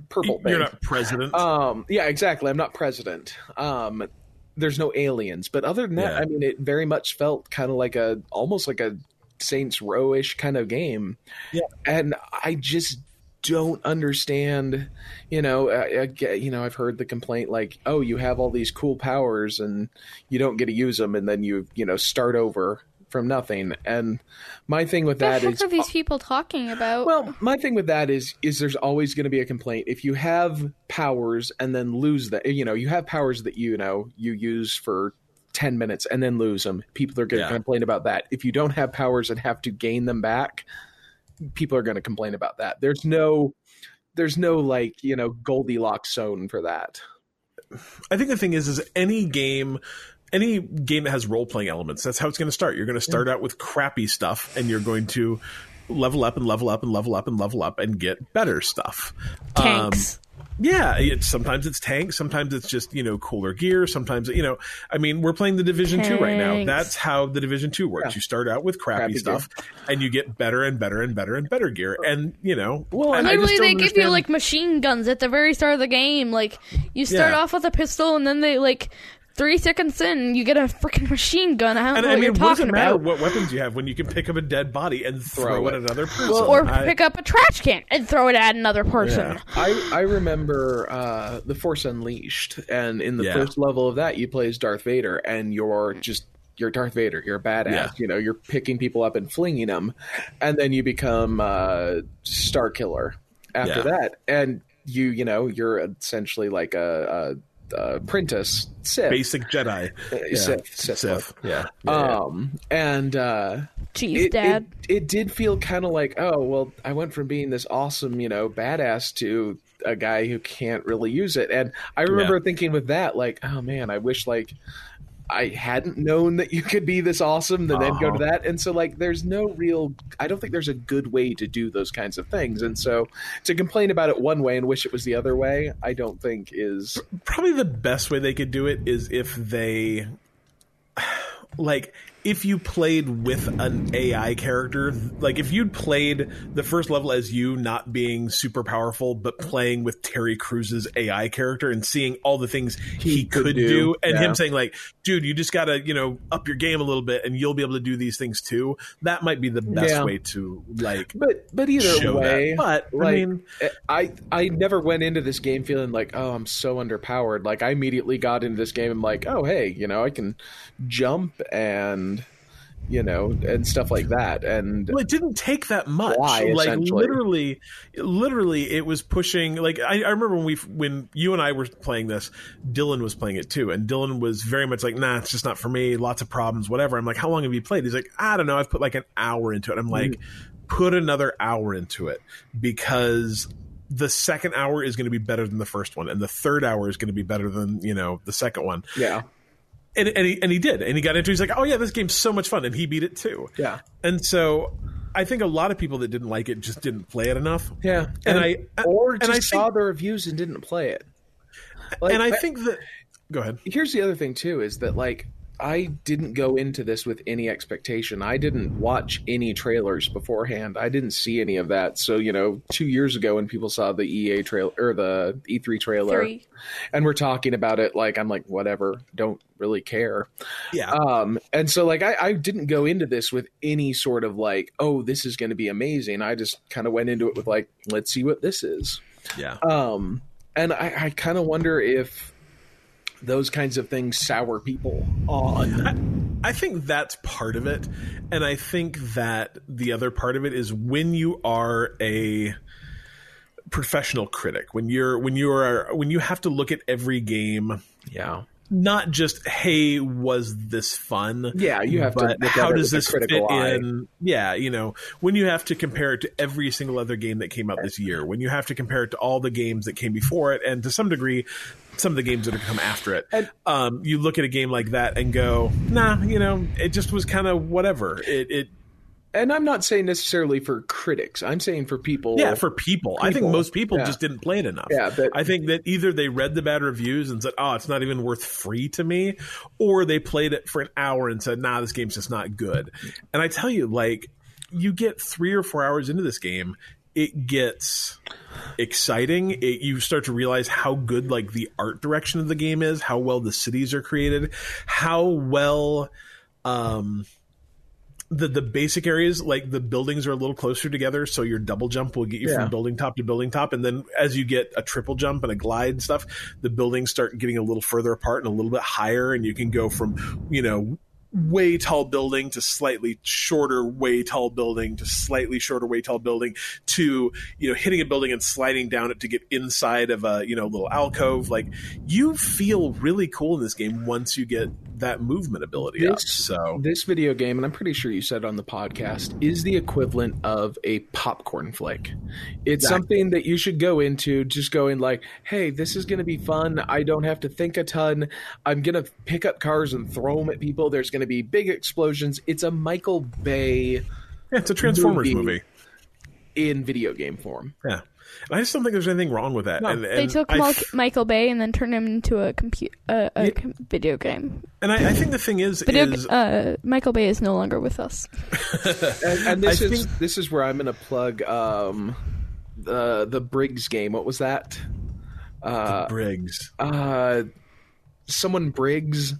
purple. You're not president. Um, yeah, exactly. I'm not president. Um, there's no aliens, but other than that, yeah. I mean, it very much felt kind of like a almost like a Saints Row ish kind of game. Yeah, and I just don't understand you know uh, you know i've heard the complaint like oh you have all these cool powers and you don't get to use them and then you you know start over from nothing. And my thing with that is what are these people talking about? Well my thing with that is is there's always going to be a complaint. If you have powers and then lose that you know you have powers that you know you use for 10 minutes and then lose them people are going to yeah. complain about that. If you don't have powers and have to gain them back people are going to complain about that. There's no there's no like, you know, Goldilocks zone for that. I think the thing is is any game any game that has role playing elements, that's how it's going to start. You're going to start yeah. out with crappy stuff and you're going to level up and level up and level up and level up and get better stuff. Tanks. Um, yeah, it's sometimes it's tanks, sometimes it's just you know cooler gear, sometimes you know. I mean, we're playing the Division Tanks. Two right now. That's how the Division Two works. Yeah. You start out with crappy, crappy stuff, gear. and you get better and better and better and better gear. And you know, well, and literally they understand. give you like machine guns at the very start of the game. Like you start yeah. off with a pistol, and then they like three seconds in, you get a freaking machine gun. I don't And know I what mean, you're what does talking it matter about. what weapons you have when you can pick up a dead body and throw, Throw it it. at another person? or I- pick up a trash can and throw it at another person. Yeah. I, I remember uh, the Force Unleashed, and in the Yeah. first level of that, you play as Darth Vader, and you're just you're Darth Vader. You're a badass. Yeah. You know, you're picking people up and flinging them, and then you become uh, Star Killer after Yeah. that, and you you know you're essentially like a, a, a apprentice Sith. basic Jedi. Uh, Sith, Sith, Sith. Yeah. Um, and uh, Jeez, it, Dad. It, it did feel kind of like, oh, well, I went from being this awesome, you know, badass to a guy who can't really use it. And I remember thinking with that, like, oh man, I wish like I hadn't known that you could be this awesome, then go to Uh-huh. that. And so, like, there's no real. I don't think there's a good way to do those kinds of things. And so, to complain about it one way and wish it was the other way, I don't think is. probably the best way they could do it is if they like if you played with an AI character, like if you'd played the first level as you not being super powerful, but playing with Terry Crews's AI character and seeing all the things he, could could, do, do, and yeah. him saying like, dude, you just gotta, you know, up your game a little bit and you'll be able to do these things too. That might be the best Yeah. way to like But but either way, that. But I mean, eh, I I never went into this game feeling like oh I'm so underpowered. Like I immediately got into this game and like oh hey you know I can jump and you know and stuff like that and Well, it didn't take that much. Why, like literally, literally, it was pushing. Like I, I remember when we, when you and I were playing this, Dylan was playing it too, and Dylan was very much like, "Nah, it's just not for me. Lots of problems, whatever." I'm like, "How long have you played?" He's like, "I don't know. I've put like an hour into it." I'm hmm. like, "Put another hour into it because." The second hour is going to be better than the first one, and the third hour is going to be better than you know the second one. yeah And, and he and he did, and he got into. it. He's like, "Oh yeah, this game's so much fun," and he beat it too. yeah And so I think a lot of people that didn't like it just didn't play it enough. yeah And I- or and just I saw think- the reviews and didn't play it. Like, and I think that go ahead. here's the other thing too is that like I didn't go into this with any expectation. I didn't watch any trailers beforehand. I didn't see any of that. So, you know, 2 years ago when people saw the EA trailer or the E3 trailer Three. and we're talking about it like I'm like whatever, don't really care. Yeah. Um and so like I I didn't go into this with any sort of like, oh, this is going to be amazing. I just kind of went into it with like, let's see what this is. yeah. Um, and I, I kind of wonder if those kinds of things sour people on. I think that's part of it. And I think that the other part of it is when you are a professional critic, when you're when you are when you have to look at every game Yeah, not just hey was this fun yeah, you have to. how does this fit eye. in yeah you know when you have to compare it to every single other game that came out this year when you have to compare it to all the games that came before it and to some degree some of the games that have come after it And- um, you look at a game like that and go nah you know it just was kind of whatever it, it And I'm not saying necessarily for critics. I'm saying for people. yeah for people, i think most people yeah. just didn't play it enough Yeah, but- i think that either they read the bad reviews and said oh it's not even worth free to me or they played it for an hour and said nah this game's just not good and i tell you like you get three or four hours into this game it gets exciting it, you start to realize how good like the art direction of the game is how well the cities are created how well um the the basic areas like the buildings are a little closer together so your double jump will get you Yeah. from building top to building top and then as you get a triple jump and a glide and stuff the buildings start getting a little further apart and a little bit higher and you can go from you know way tall building to slightly shorter way tall building to slightly shorter way tall building to you know hitting a building and sliding down it to get inside of a you know little alcove like you feel really cool in this game once you get that movement ability up so this video game, and I'm pretty sure you said on the podcast, is the equivalent of a popcorn flick. It's Exactly. something that you should go into just going like, "Hey, this is going to be fun. I don't have to think a ton. I'm going to pick up cars and throw them at people. There's going to be big explosions. It's a Michael Bay yeah, it's a transformers movie. movie in video game form. Yeah. And I just don't think there's anything wrong with that. No. and, They took Mal- f- Michael Bay and then turned him into a compu- uh, a com- video game. and I, I think the thing is, Video. is uh, Michael Bay is no longer with us. And, and this I is think- this is where I'm going to plug um, the the Briggs game. What was that? Uh, Briggs. uh, someone Briggs.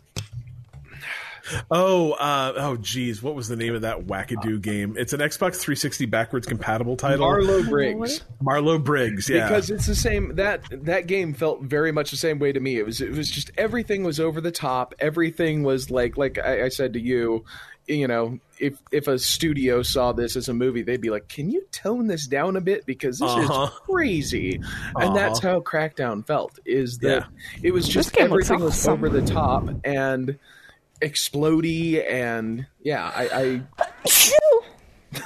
Oh, uh, oh, geez, what was the name of that wackadoo game? It's an Xbox 360 backwards compatible title. Marlow Briggs. Marlow Briggs, yeah. Because it's the same that that game felt very much the same way to me. It was it was just everything was over the top. Everything was like like I, I said to you, you know, if if a studio saw this as a movie, they'd be like, "Can you tone this down a bit because this Uh-huh. is crazy?" And Uh-huh. that's how Crackdown felt. Is that it was just game looks everything was over the top and explodey and yeah, I, I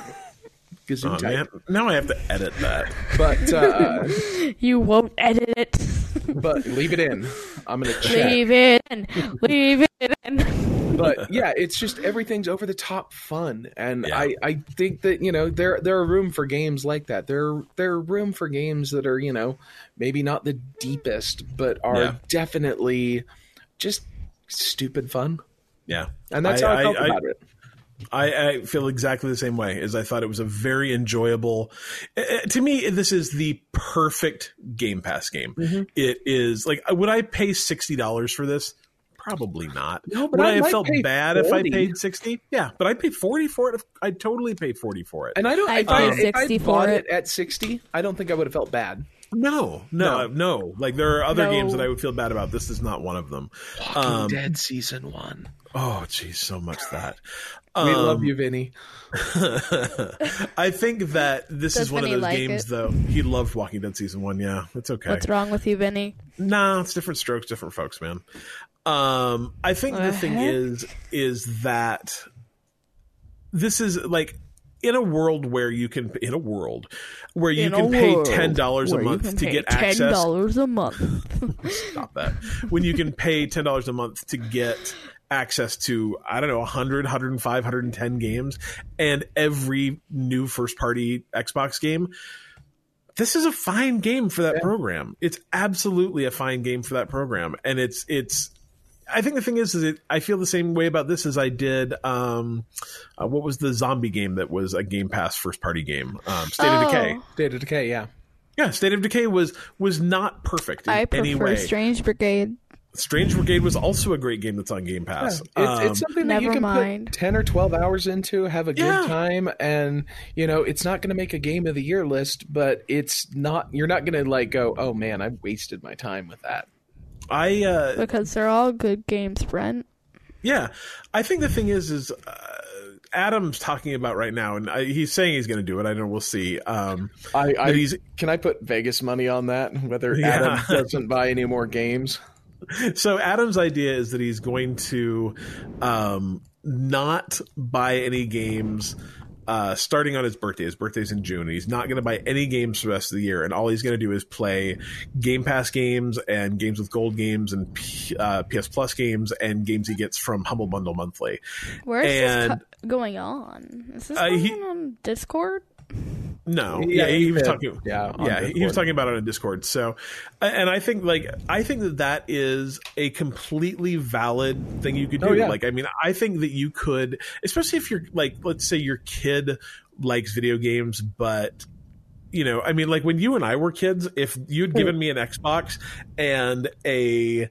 Oh, man. Now I have to edit that. But uh, You won't edit it. but leave it in. I'm gonna check. Leave it in. Leave it in. but yeah, it's just everything's over the top fun, and Yeah. I, I think that you know there there are room for games like that. There there are room for games that are you know maybe not the deepest, but are Yeah. definitely just stupid fun, Yeah. and that's how I, felt I, about it. I, I feel exactly the same way. As I thought it was a very enjoyable. uh, To me, this is the perfect Game Pass game. Mm-hmm. It is like, would I pay sixty dollars for this? Probably not. No, but would I I, have felt pay bad if I paid sixty? Yeah, but I paid forty for it. I'd totally pay forty for it. And I don't. I'd if I, pay if I 60 for bought it. it at sixty, I don't think I would have felt bad. no, no, no, Like there are other No. games that I would feel bad about. This is not one of them. Um, Dead season one. Oh, geez, so much that. We Um, love you, Vinny. I think that this Does is one Vinny of those like games, it? though. He loved Walking Dead season one. Yeah, it's okay. What's wrong with you, Vinny? Nah, it's different strokes, different folks, man. Um, I think the The thing is, is that this is like in a world where you can, in a world where you In can pay ten dollars a month to pay get ten access. dollars a month. Stop that. when you can pay ten dollars a month to get access to I don't know 100, 105, 110 games and every new first party Xbox game. This is a fine game for that program. It's absolutely a fine game for that program, and it's it's. I think the thing is, is it, I feel the same way about this as I did. Um, uh, what was the zombie game that was a Game Pass first party game? Um, State of Decay. Oh, State of Decay. Yeah. Yeah, State of Decay was was not perfect in I prefer any way. Strange Brigade. Strange Brigade was also a great game that's on Game Pass. It's, Um, it's something that you can mind. put 10 or 12 hours into, have a good Yeah. time, and, you know, it's not going to make a game of the year list, but it's not, you're not going to, like, go, oh man, I wasted my time with that. I uh, Because they're all good games, Brent. yeah, I think the thing is, is uh, Adam's talking about right now, and I, he's saying he's going to do it. I don't know. We'll see. Um, I, I he's- Can I put Vegas money on that? Whether Yeah. Adam doesn't buy any more games? so Adam's idea is that he's going to um, not buy any games. Uh, starting on his birthday, his birthday's in June, and he's not going to buy any games for the rest of the year. And all he's going to do is play Game Pass games and games with gold games and P, uh, PS Plus games and games he gets from Humble Bundle monthly. Where is And- this co- going on? Is this Uh, he- on Discord? No, Yeah, yeah, he, was talking. Yeah, yeah, he was talking about it on Discord. So, and I think like I think that that is a completely valid thing you could do. Oh, yeah. Like, I mean, I think that you could, especially if you're like, let's say your kid likes video games, but you know, I mean, like when you and I were kids, if you'd given me an Xbox and a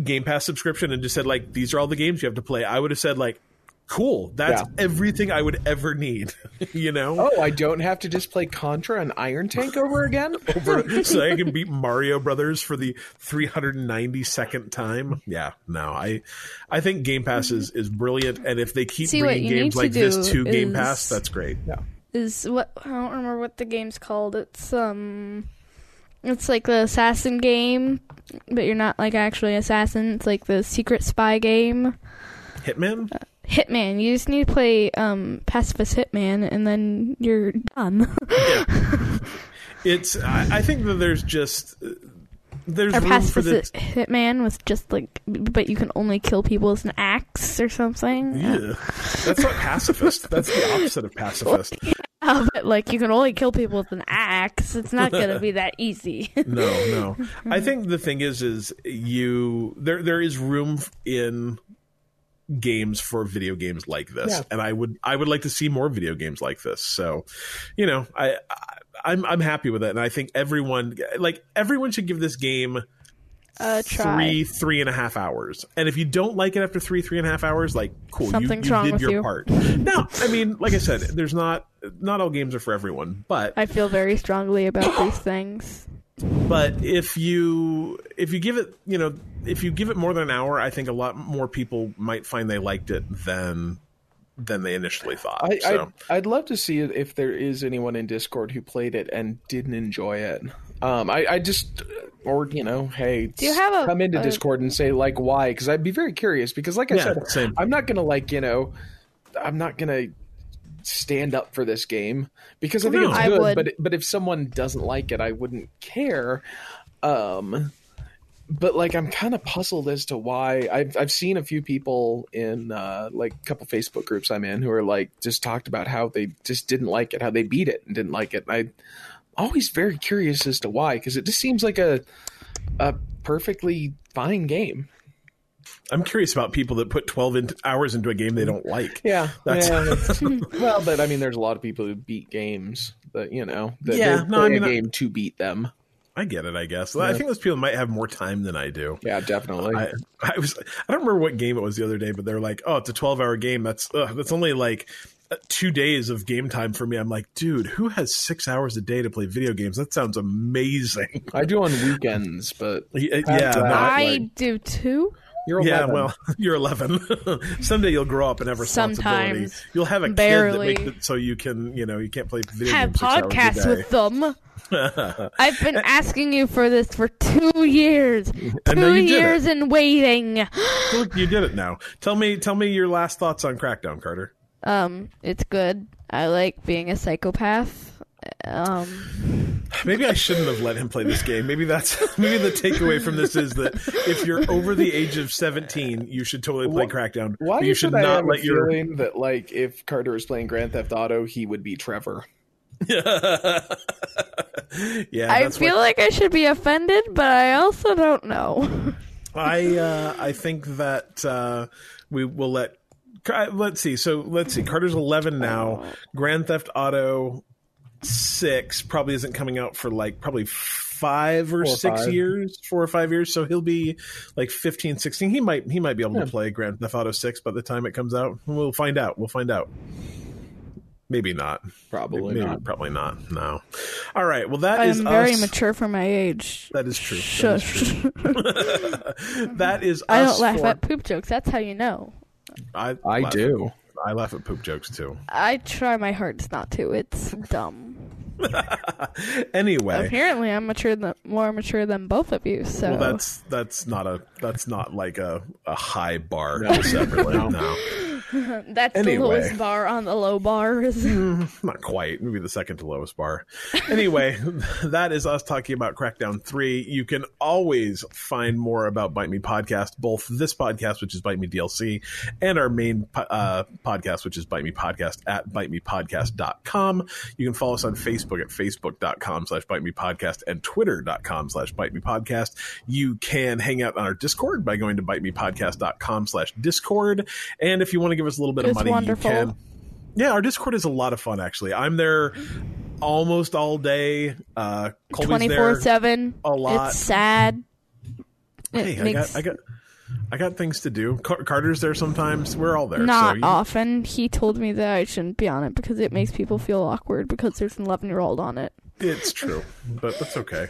Game Pass subscription and just said like, these are all the games you have to play, I would have said like. Cool. That's Yeah. everything I would ever need. you know? Oh, I don't have to just play Contra and Iron Tank over again? over so I can beat Mario Brothers for the 392nd time. Yeah, no, I I think Game Pass is, is brilliant, and if they keep See, bringing games like to this do to Game Pass, that's great. Yeah. Is what I don't remember what the game's called. It's um, it's like the assassin game, but you're not like actually assassin. It's like the secret spy game. Hitman. Hitman. You just need to play um pacifist Hitman, and then you're done. It's I, I think that there's just there's or room for pacifist this. Hitman with just like, but you can only kill people with an axe or something. Yeah. That's not pacifist. That's the opposite of pacifist. Uh, but like you can only kill people with an axe. It's not gonna be that easy. No, no. I think the thing is, is you there there is room in games for video games like this, Yeah. and I would I would like to see more video games like this. So, you know, I, I I'm I'm happy with it, and I think everyone like everyone should give this game Uh, try. three three and a half hours and if you don't like it after three three and a half hours like cool you, Something's you wrong did with your you. part now i mean like i said there's not not all games are for everyone but I feel very strongly about these things. But if you if you give it you know if you give it more than an hour i think a lot more people might find they liked it than than they initially thought I, so I'd, I'd love to see it if there is anyone in Discord who played it and didn't enjoy it. Um, I, I just, or you know, hey, Do you have a- come into a- Discord and say like why? Because I'd be very curious. Because like I Yeah, said, same. I'm not gonna like you know, I'm not gonna stand up for this game because I think No. it's good. But but if someone doesn't like it, I wouldn't care. Um, but like I'm kind of puzzled as to why I've I've seen a few people in uh, like a couple Facebook groups I'm in who are like just talked about how they just didn't like it, how they beat it and didn't like it. I always very curious as to why because it just seems like a a perfectly fine game. I'm curious about people that put 12 in- hours into a game they don't like Yeah, That's- yeah. well, but I mean, there's a lot of people who beat games that you know that Yeah, no, play I mean, a I- game to beat them. i get it i guess i think those people might have more time than i do Yeah, definitely. I, I was I don't remember what game it was the other day, but they're like, "Oh, it's a twelve hour game. That's ugh, that's only like uh, two days of game time for me." I'm like, "Dude, who has six hours a day to play video games? That sounds amazing." I do on weekends, but yeah, yeah, that. I like- do too. You're yeah. 11. Well, you're 11. Someday you'll grow up and have responsibility. Sometimes. You'll have a Barely. kid that makes it so you can, you know, you can't play video Have games six hours a podcasts with them. I've been asking you for this for two years. And now Two you did years in waiting. Look, you did it now. Tell me, tell me your last thoughts on Crackdown, Carter. Um, it's good. I like being a psychopath. Um, Maybe I shouldn't have let him play this game. Maybe that's maybe the takeaway from this is that if you're over the age of 17, you should totally play Crackdown. Why you is should it I not have let your feeling that like if Carter was playing Grand Theft Auto, he would be Trevor. yeah. I feel what, like I should be offended, but I also don't know. I uh, I think that uh, we will let. Let's see. So let's see. Carter's 11 now. Grand Theft Auto six probably isn't coming out for like probably five or or six five. years four or five years so he'll be like 15 16 he might he might be able Yeah. to play grand theft auto 6 by the time it comes out we'll find out we'll find out maybe not Probably maybe not. probably not no all right well that I is am very us. mature for my age. that is true That is Shush. true. that is I us don't laugh for- at poop jokes. That's how you know. I, I laugh do. I laugh at poop jokes too I try my hardest not to. It's dumb. anyway Apparently, I'm mature than, more mature than both of you. So well that's that's not a that's not like a, a high bar No. separately No. that's the lowest bar on the low bars. not quite. Maybe the second to lowest bar. Anyway that is us talking about crackdown 3 you can always find more about bite me podcast both this podcast which is bite me dlc and our main uh, podcast which is bite me podcast at bitemepodcast.com you can follow us on facebook at facebook.com slash bite me podcast and twitter.com slash bite me podcast. You can hang out on our discord by going to bitemepodcast.com slash discord. And if you want to give us a little bit of money wonderful. you can yeah, our Discord is a lot of fun. Actually, I'm there almost all day. Uh, Twenty four seven. a lot. It's sad. It Hey, I makes got, I got, I got things to do. Car- Carter's there sometimes. We're all there. not so you- often. He told me that I shouldn't be on it because it makes people feel awkward because there's an eleven year old on it. It's true, but that's okay.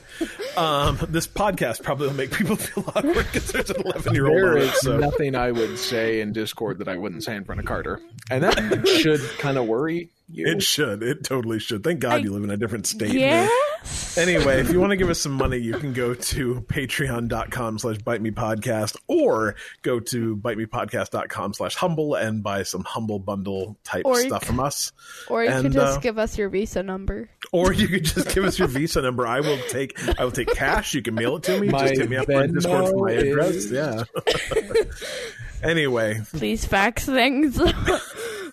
Um, this podcast probably will make people feel awkward because there's an 11 year old There on it. is So nothing I would say in Discord that I wouldn't say in front of Carter, and that should kind of worry you. it should. It totally should. Thank God I- you live in a different state. Yes. Anyway, if you want to give us some money, you can go to patreon.com slash bite me podcast or go to bitemepodcast.com slash humble and buy some humble bundle type Or stuff c- from us. Or you And, could just uh, give us your Visa number. Or you could just give us your Visa number. I will take I will take cash. You can mail it to me. My just hit me up on Discord for my Venmo address. is- Yeah. anyway, Please fax things.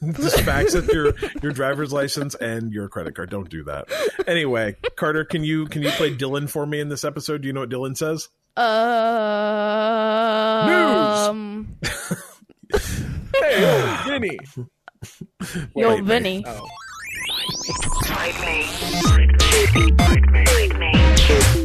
just fax it your your driver's license and your credit card. Don't do that. Anyway, Carter, can you can you play Dylan for me in this episode? Do you know what Dylan says? um, Hey, yo, Vinny. yo, Wait, Vinny. Oh. Bite me. Bite me. Bite me.